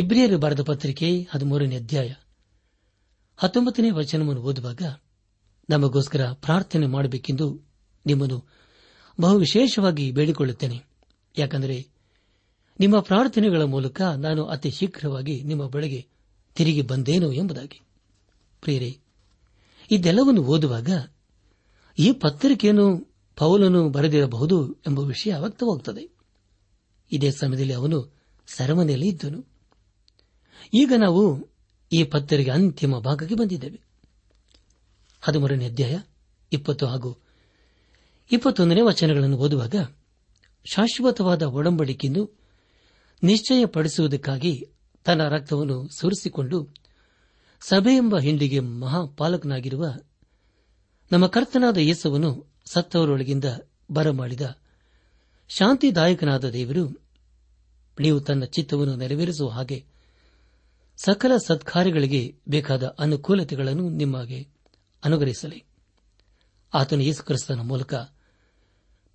S1: ಇಬ್ರಿಯರು ಬರೆದ ಪತ್ರಿಕೆ ಹದಿಮೂರನೇ ಅಧ್ಯಾಯ ಹತ್ತೊಂಬತ್ತನೇ ವಚನವನ್ನು ಓದುವಾಗ ನಮಗೋಸ್ಕರ ಪ್ರಾರ್ಥನೆ ಮಾಡಬೇಕೆಂದು ನಿಮ್ಮನ್ನು ಬಹು ವಿಶೇಷವಾಗಿ ಬೇಡಿಕೊಳ್ಳುತ್ತೇನೆ ಯಾಕಂದರೆ ನಿಮ್ಮ ಪ್ರಾರ್ಥನೆಗಳ ಮೂಲಕ ನಾನು ಅತಿ ಶೀಘ್ರವಾಗಿ ನಿಮ್ಮ ಬಳಿಗೆ ತಿರುಗಿ ಬಂದೇನು ಎಂಬುದಾಗಿ ಪ್ರಿಯರೇ ಇದೆಲ್ಲವನ್ನು ಓದುವಾಗ ಈ ಪತ್ರಿಕೆಯನ್ನು ಪೌಲನು ಬರೆದಿರಬಹುದು ಎಂಬ ವಿಷಯ ವ್ಯಕ್ತವಾಗುತ್ತದೆ ಇದೇ ಸಮಯದಲ್ಲಿ ಅವನು ಸರಮನೆಯಲ್ಲಿ ಇದ್ದನು ಈಗ ನಾವು ಈ ಪತ್ತರಿಗೆ ಅಂತಿಮ ಭಾಗಕ್ಕೆ ಬಂದಿದ್ದೇವೆ ಹದಿಮೂರನೇ ಅಧ್ಯಾಯ ಇಪ್ಪತ್ತು ಹಾಗೂ ಇಪ್ಪತ್ತೊಂದನೇ ವಚನಗಳನ್ನು ಓದುವಾಗ ಶಾಶ್ವತವಾದ ಒಡಂಬಡಿಕೆಯನ್ನು ನಿಶ್ಚಯಪಡಿಸುವುದಕ್ಕಾಗಿ ತನ್ನ ರಕ್ತವನ್ನು ಸುರಿಸಿಕೊಂಡು ಸಭೆ ಎಂಬ ಹಿಂಡಿಗೆ ಮಹಾಪಾಲಕನಾಗಿರುವ ನಮ್ಮ ಕರ್ತನಾದ ಯೇಸವನ್ನು ಸತ್ತವರೊಳಗಿಂದ ಬರಮಾಡಿದ ಶಾಂತಿದಾಯಕನಾದ ದೇವರು ನೀವು ತನ್ನ ಚಿತ್ತವನ್ನು ನೆರವೇರಿಸುವ ಹಾಗೆ ಸಕಲ ಸತ್ಕಾರ್ಯಗಳಿಗೆ ಬೇಕಾದ ಅನುಕೂಲತೆಗಳನ್ನು ನಿಮಗೆ ಅನುಗ್ರಹಿಸಲಿ ಆತನು ಯೇಸುಕ್ರಿಸ್ತನ ಮೂಲಕ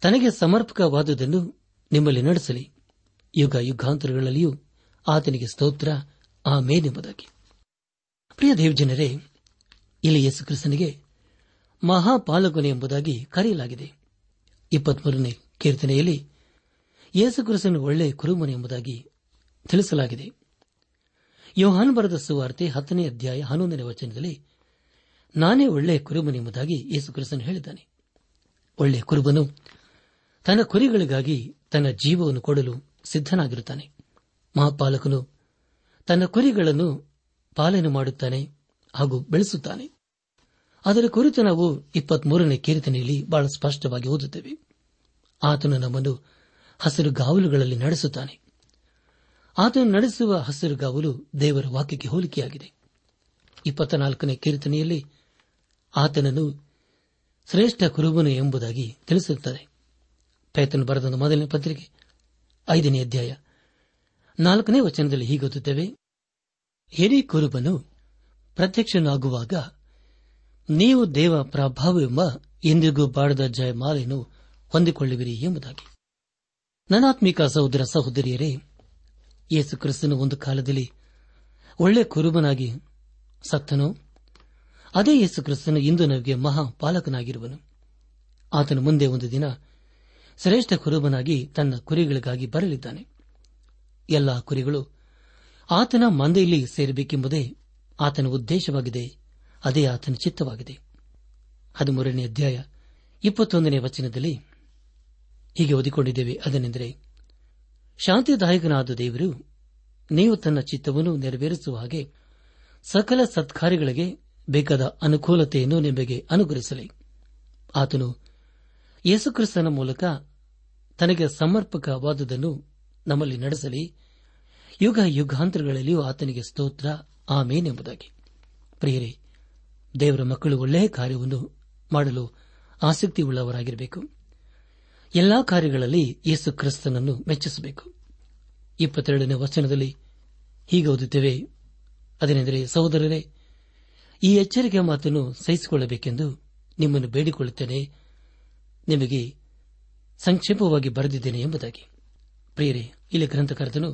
S1: ತನಗೆ ಸಮರ್ಪಕವಾದುದನ್ನು ನಿಮ್ಮಲ್ಲಿ ನಡೆಸಲಿ ಯುಗ ಯುಗಾಂತರಗಳಲ್ಲಿಯೂ ಆತನಿಗೆ ಸ್ತೋತ್ರ ಆಮೇನೆಂಬುದಾಗಿ ಪ್ರಿಯ ದೇವಜನರೇ ಇಲ್ಲಿ ಯೇಸುಕ್ರಿಸ್ತನಿಗೆ ಮಹಾಪಾಲಗೊನೆ ಎಂಬುದಾಗಿ ಕರೆಯಲಾಗಿದೆ ಇಪ್ಪತ್ಮೂರನೇ ಕೀರ್ತನೆಯಲ್ಲಿ ಯೇಸುಕ್ರಿಸ್ತನು ಒಳ್ಳೆಯ ಕುರುಮನೆ ಎಂಬುದಾಗಿ ತಿಳಿಸಲಾಗಿದೆ ಯೋಹಾನ್ ಬರೆದ ಸುವಾರ್ತೆ ಹತ್ತನೇ ಅಧ್ಯಾಯ ಹನ್ನೊಂದನೇ ವಚನದಲ್ಲಿ ನಾನೇ ಒಳ್ಳೆಯ ಕುರುಬನೆಂಬುದಾಗಿ ಯೇಸು ಕ್ರಿಸ್ತನು ಹೇಳಿದ್ದಾನೆ ಒಳ್ಳೆಯ ಕುರುಬನು ತನ್ನ ಕುರಿಗಳಿಗಾಗಿ ತನ್ನ ಜೀವವನ್ನು ಕೊಡಲು ಸಿದ್ಧನಾಗಿರುತ್ತಾನೆ ಮಹಾಪಾಲಕನು ತನ್ನ ಕುರಿಗಳನ್ನು ಪಾಲನೆ ಮಾಡುತ್ತಾನೆ ಹಾಗೂ ಬೆಳೆಸುತ್ತಾನೆ ಅದರ ಕುರಿತು ನಾವು ಇಪ್ಪತ್ಮೂರನೇ ಕೀರ್ತನೆಯಲ್ಲಿ ಬಹಳ ಸ್ಪಷ್ಟವಾಗಿ ಓದುತ್ತೇವೆ ಆತನು ನಮ್ಮನ್ನು ಹಸಿರು ಗಾವಲುಗಳಲ್ಲಿ ನಡೆಸುತ್ತಾನೆ ಆತನು ನಡೆಸುವ ಹಸಿರುಗಾವಲು ದೇವರ ವಾಕ್ಯಕ್ಕೆ ಹೋಲಿಕೆಯಾಗಿದೆ ಇಪ್ಪತ್ನಾಲ್ಕನೇ ಕೀರ್ತನೆಯಲ್ಲಿ ಆತನನ್ನು ಶ್ರೇಷ್ಠ ಕುರುಬನು ಎಂಬುದಾಗಿ ತಿಳಿಸುತ್ತದೆ ಪೈತನ್ ಬರೆದ ಮೊದಲನೇ ಪತ್ರಿಕೆ ಐದನೇ ಅಧ್ಯಾಯ ನಾಲ್ಕನೇ ವಚನದಲ್ಲಿ ಹೀಗೊತ್ತೇವೆ ಹಿರಿ ಕುರುಬನು ಪ್ರತ್ಯಕ್ಷನಾಗುವಾಗ ನೀವು ದೇವ ಪ್ರಭಾವವೆಂಬ ಎಂದಿಗೂ ಬಾಡದ ಜಯಮಾಲೆಯನ್ನು ಹೊಂದಿಕೊಳ್ಳುವಿರಿ ಎಂಬುದಾಗಿ ನನಾತ್ಮಿಕ ಸಹೋದರ ಸಹೋದರಿಯರೇ ಯೇಸು ಕ್ರಿಸ್ತನು ಒಂದು ಕಾಲದಲ್ಲಿ ಒಳ್ಳೆ ಕುರುಬನಾಗಿ ಸತ್ತನು ಅದೇ ಯೇಸು ಕ್ರಿಸ್ತನು ಇಂದು ನಮಗೆ ಮಹಾಪಾಲಕನಾಗಿರುವನು ಆತನು ಮುಂದೆ ಒಂದು ದಿನ ಶ್ರೇಷ್ಠ ಕುರುಬನಾಗಿ ತನ್ನ ಕುರಿಗಳಿಗಾಗಿ ಬರಲಿದ್ದಾನೆ ಎಲ್ಲ ಕುರಿಗಳು ಆತನ ಮಂದೆಯಲ್ಲಿ ಸೇರಬೇಕೆಂಬುದೇ ಆತನ ಉದ್ದೇಶವಾಗಿದೆ ಅದೇ ಆತನ ಚಿತ್ತವಾಗಿದೆ ಹದಿಮೂರನೇ ಅಧ್ಯಾಯ ಇಪ್ಪತ್ತೊಂದನೇ ವಚನದಲ್ಲಿ ಹೀಗೆ ಓದಿಕೊಂಡಿದ್ದೇವೆ ಅದನೆಂದರೆ ಶಾಂತಿದಾಯಕನಾದ ದೇವರು ನೀವು ತನ್ನ ಚಿತ್ತವನ್ನು ನೆರವೇರಿಸುವ ಹಾಗೆ ಸಕಲ ಸತ್ಕಾರ್ಯಗಳಿಗೆ ಬೇಕಾದ ಅನುಕೂಲತೆಯನ್ನು ನಿಮಗೆ ಅನುಗ್ರಹಿಸಲಿ ಆತನು ಯೇಸುಕ್ರಿಸ್ತನ ಮೂಲಕ ತನಗೆ ಸಮರ್ಪಕವಾದುದನ್ನು ನಮ್ಮಲ್ಲಿ ನಡೆಸಲಿ ಯುಗ ಯುಗಾಂತರಗಳಲ್ಲಿಯೂ ಆತನಿಗೆ ಸ್ತೋತ್ರ ಆಮೇನೆಂಬುದಾಗಿ ಪ್ರಿಯರೇ ದೇವರ ಮಕ್ಕಳು ಒಳ್ಳೆಯ ಕಾರ್ಯವನ್ನು ಮಾಡಲು ಆಸಕ್ತಿ ಉಳ್ಳವರಾಗಿರಬೇಕು ಎಲ್ಲಾ ಕಾರ್ಯಗಳಲ್ಲಿ ಯೇಸು ಕ್ರಿಸ್ತನನ್ನು ಮೆಚ್ಚಿಸಬೇಕು ಇಪ್ಪತ್ತೆರಡನೇ ವಚನದಲ್ಲಿ ಹೀಗೆ ಓದುತ್ತೇವೆ ಅದೇನೆಂದರೆ ಸಹೋದರರೇ ಈ ಎಚ್ಚರಿಕೆಯ ಮಾತನ್ನು ಸಹಿಸಿಕೊಳ್ಳಬೇಕೆಂದು ನಿಮ್ಮನ್ನು ಬೇಡಿಕೊಳ್ಳುತ್ತೇನೆ ನಿಮಗೆ ಸಂಕ್ಷೇಪವಾಗಿ ಬರೆದಿದ್ದೇನೆ ಎಂಬುದಾಗಿ ಪ್ರಿಯರೇ ಇಲ್ಲಿ ಗ್ರಂಥಕರ್ತನು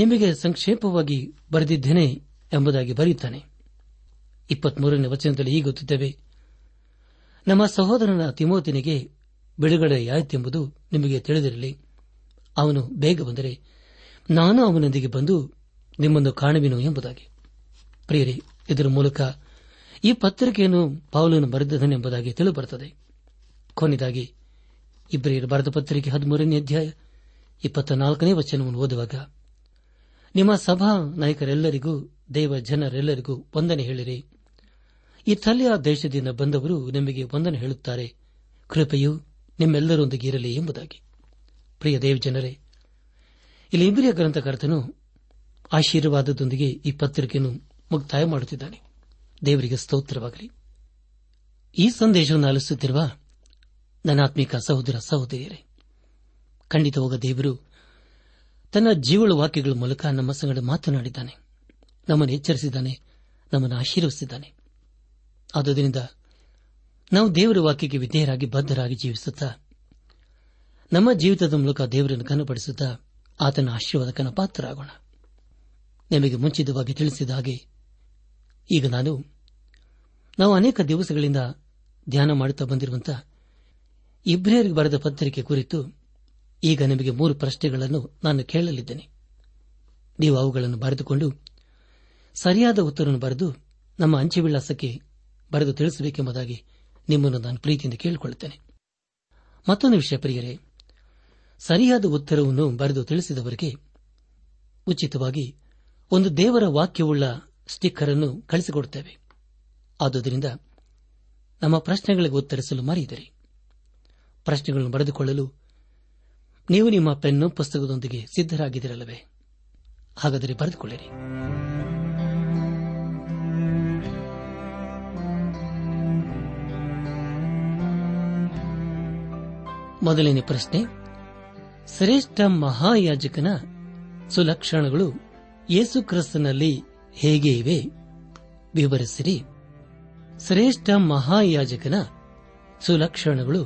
S1: ನಿಮಗೆ ಸಂಕ್ಷೇಪವಾಗಿ ಬರೆದಿದ್ದೇನೆ ಎಂಬುದಾಗಿ ಬರೆಯುತ್ತಾನೆ ಇಪ್ಪತ್ಮೂರನೇ ವಚನದಲ್ಲಿ ಹೀಗೆ ಗೊತ್ತಿದ್ದೇವೆ ನಮ್ಮ ಸಹೋದರನ ತಿಮೋತಿನಿಗೆ ಬಿಡುಗಡೆಯಾಯಿತೆಂಬುದು ನಿಮಗೆ ತಿಳಿದಿರಲಿ ಅವನು ಬೇಗ ಬಂದರೆ ನಾನು ಅವನೊಂದಿಗೆ ಬಂದು ನಿಮ್ಮನ್ನು ಕಾಣುವೆನು ಎಂಬುದಾಗಿ ಪ್ರಿಯರಿ ಇದರ ಮೂಲಕ ಈ ಪತ್ರಿಕೆಯನ್ನು ಪಾವಲನ್ನು ಎಂಬುದಾಗಿ ತಿಳಿಬರುತ್ತದೆ ಕೊನೆಯದಾಗಿ ಇಬ್ಬರಿಯರ ಬರೆದ ಪತ್ರಿಕೆ ಹದಿಮೂರನೇ ಅಧ್ಯಾಯ ಇಪ್ಪತ್ತ ನಾಲ್ಕನೇ ವಚನವನ್ನು ಓದುವಾಗ ನಿಮ್ಮ ಸಭಾ ನಾಯಕರೆಲ್ಲರಿಗೂ ದೇವ ಜನರೆಲ್ಲರಿಗೂ ವಂದನೆ ಹೇಳಿರಿ ಇಥಲಿಯ ದೇಶದಿಂದ ಬಂದವರು ನಿಮಗೆ ವಂದನೆ ಹೇಳುತ್ತಾರೆ ಕೃಪೆಯು ನಿಮ್ಮೆಲ್ಲರೊಂದಿಗೆ ಇರಲಿ ಎಂಬುದಾಗಿ ಪ್ರಿಯ ಜನರೇ ಇಲ್ಲಿ ಇಂಬ್ರಿಯ ಗ್ರಂಥಕರ್ತನು ಆಶೀರ್ವಾದದೊಂದಿಗೆ ಈ ಪತ್ರಿಕೆಯನ್ನು ಮುಕ್ತಾಯ ಮಾಡುತ್ತಿದ್ದಾನೆ ದೇವರಿಗೆ ಸ್ತೋತ್ರವಾಗಲಿ ಈ ಸಂದೇಶವನ್ನು ಆಲಿಸುತ್ತಿರುವ ನನಾತ್ಮಿಕ ಸಹೋದರ ಸಹೋದರಿಯರೇ ಖಂಡಿತವಾಗ ದೇವರು ತನ್ನ ಜೀವಳ ವಾಕ್ಯಗಳ ಮೂಲಕ ನಮ್ಮ ಸಂಗಡ ಮಾತನಾಡಿದ್ದಾನೆ ನಮ್ಮನ್ನು ಎಚ್ಚರಿಸಿದ್ದಾನೆ ನಮ್ಮನ್ನು ಆಶೀರ್ವಿಸಿದ್ದಾನೆ ಆದುದರಿಂದ ನಾವು ದೇವರ ವಾಕ್ಯಕ್ಕೆ ವಿಧೇಯರಾಗಿ ಬದ್ಧರಾಗಿ ಜೀವಿಸುತ್ತಾ ನಮ್ಮ ಜೀವಿತದ ಮೂಲಕ ದೇವರನ್ನು ಕನಪಡಿಸುತ್ತ ಆತನ ಆಶೀರ್ವಾದಕನ ಪಾತ್ರರಾಗೋಣ ನಿಮಗೆ ಮುಂಚಿತವಾಗಿ ತಿಳಿಸಿದ ಹಾಗೆ ಈಗ ನಾನು ನಾವು ಅನೇಕ ದಿವಸಗಳಿಂದ ಧ್ಯಾನ ಮಾಡುತ್ತಾ ಬಂದಿರುವಂತಹ ಇಬ್ರಿಯರಿಗೆ ಬರೆದ ಪತ್ರಿಕೆ ಕುರಿತು ಈಗ ನಿಮಗೆ ಮೂರು ಪ್ರಶ್ನೆಗಳನ್ನು ನಾನು ಕೇಳಲಿದ್ದೇನೆ ನೀವು ಅವುಗಳನ್ನು ಬರೆದುಕೊಂಡು ಸರಿಯಾದ ಉತ್ತರವನ್ನು ಬರೆದು ನಮ್ಮ ಅಂಚೆ ವಿಳಾಸಕ್ಕೆ ಬರೆದು ತಿಳಿಸಬೇಕೆಂಬುದಾಗಿ ನಿಮ್ಮನ್ನು ನಾನು ಪ್ರೀತಿಯಿಂದ ಕೇಳಿಕೊಳ್ಳುತ್ತೇನೆ ಮತ್ತೊಂದು ವಿಷಯ ಪ್ರಿಯರೇ ಸರಿಯಾದ ಉತ್ತರವನ್ನು ಬರೆದು ತಿಳಿಸಿದವರಿಗೆ ಉಚಿತವಾಗಿ ಒಂದು ದೇವರ ವಾಕ್ಯವುಳ್ಳ ಸ್ಟಿಕ್ಕರ್ ಅನ್ನು ಕಳಿಸಿಕೊಡುತ್ತೇವೆ ಆದುದರಿಂದ ನಮ್ಮ ಪ್ರಶ್ನೆಗಳಿಗೆ ಉತ್ತರಿಸಲು ಮರೆಯಿದರೆ ಪ್ರಶ್ನೆಗಳನ್ನು ಬರೆದುಕೊಳ್ಳಲು ನೀವು ನಿಮ್ಮ ಪೆನ್ನು ಪುಸ್ತಕದೊಂದಿಗೆ ಸಿದ್ದರಾಗಿದ್ದಿರಲ್ಲವೇ ಹಾಗಾದರೆ ಬರೆದುಕೊಳ್ಳಿರಿ ಮೊದಲನೇ ಪ್ರಶ್ನೆ ಶ್ರೇಷ್ಠ ಮಹಾಯಾಜಕನ ಸುಲಕ್ಷಣಗಳು ಯೇಸುಕ್ರಿಸ್ತನಲ್ಲಿ ಹೇಗೆ ಇವೆ ವಿವರಿಸಿರಿ ಶ್ರೇಷ್ಠ ಮಹಾಯಾಜಕನ ಸುಲಕ್ಷಣಗಳು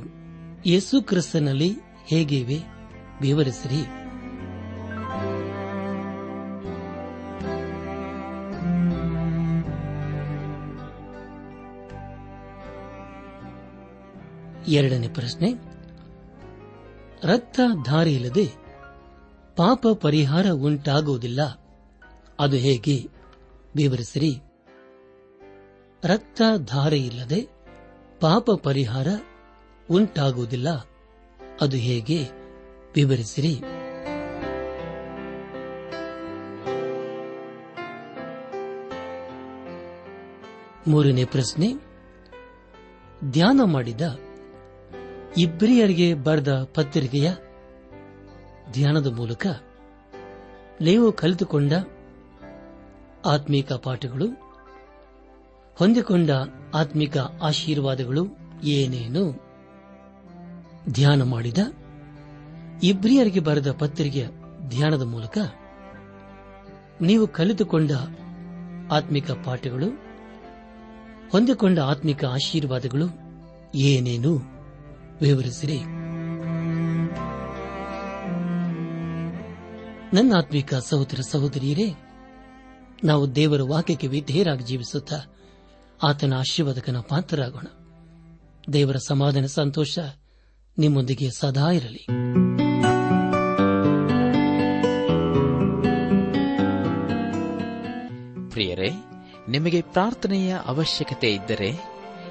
S1: ಯೇಸುಕ್ರಿಸ್ತನಲ್ಲಿ ಹೇಗೆ ಇವೆ ವಿವರಿಸಿರಿ ಎರಡನೇ ಪ್ರಶ್ನೆ ರಕ್ತ ಧಾರೆಯಿಲ್ಲದೆ ಪಾಪ ಪರಿಹಾರ ಉಂಟಾಗುವುದಿಲ್ಲ ಅದು ಹೇಗೆ ವಿವರಿಸಿರಿ ರಕ್ತ ಧಾರೆಯಿಲ್ಲದೆ ಪಾಪ ಪರಿಹಾರ ಉಂಟಾಗುವುದಿಲ್ಲ ಅದು ಹೇಗೆ ವಿವರಿಸಿರಿ ಮೂರನೇ ಪ್ರಶ್ನೆ ಧ್ಯಾನ ಮಾಡಿದ ಇಬ್ರಿಯರಿಗೆ ಬರೆದ ಪತ್ರಿಕೆಯ ಧ್ಯಾನದ ಮೂಲಕ ನೀವು ಕಲಿತುಕೊಂಡ ಆತ್ಮಿಕ ಪಾಠಗಳು ಹೊಂದಿಕೊಂಡ ಆತ್ಮಿಕ ಆಶೀರ್ವಾದಗಳು ಏನೇನು ಧ್ಯಾನ ಮಾಡಿದ ಇಬ್ರಿಯರಿಗೆ ಬರೆದ ಪತ್ರಿಕೆಯ ಧ್ಯಾನದ ಮೂಲಕ ನೀವು ಕಲಿತುಕೊಂಡ ಆತ್ಮಿಕ ಪಾಠಗಳು ಹೊಂದಿಕೊಂಡ ಆತ್ಮಿಕ ಆಶೀರ್ವಾದಗಳು ಏನೇನು ವಿವರಿಸಿರಿ ನನ್ನ ಆತ್ಮಿಕ ಸಹೋದರ ಸಹೋದರಿಯರೇ ನಾವು ದೇವರ ವಾಕ್ಯಕ್ಕೆ ವಿಧೇಯರಾಗಿ ಜೀವಿಸುತ್ತಾ ಆತನ ಆಶೀರ್ವಾದಕನ ಪಾತ್ರರಾಗೋಣ ದೇವರ ಸಮಾಧಾನ ಸಂತೋಷ ನಿಮ್ಮೊಂದಿಗೆ ಸದಾ ಇರಲಿ ಪ್ರಿಯರೇ ನಿಮಗೆ ಪ್ರಾರ್ಥನೆಯ ಅವಶ್ಯಕತೆ ಇದ್ದರೆ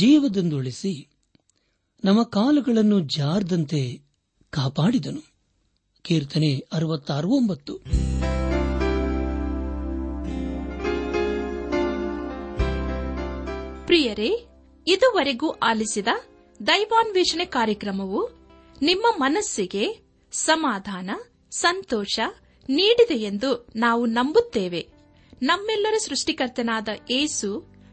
S1: ಜೀವದಂದುಳಿಸಿ ನಮ್ಮ ಕಾಲುಗಳನ್ನು ಜಾರದಂತೆ ಕಾಪಾಡಿದನು ಕೀರ್ತನೆ ಅರವತ್ತಾರು
S3: ಪ್ರಿಯರೇ ಇದುವರೆಗೂ ಆಲಿಸಿದ ದೈವಾನ್ವೇಷಣೆ ಕಾರ್ಯಕ್ರಮವು ನಿಮ್ಮ ಮನಸ್ಸಿಗೆ ಸಮಾಧಾನ ಸಂತೋಷ ನೀಡಿದೆ ಎಂದು ನಾವು ನಂಬುತ್ತೇವೆ ನಮ್ಮೆಲ್ಲರ ಸೃಷ್ಟಿಕರ್ತನಾದ ಏಸು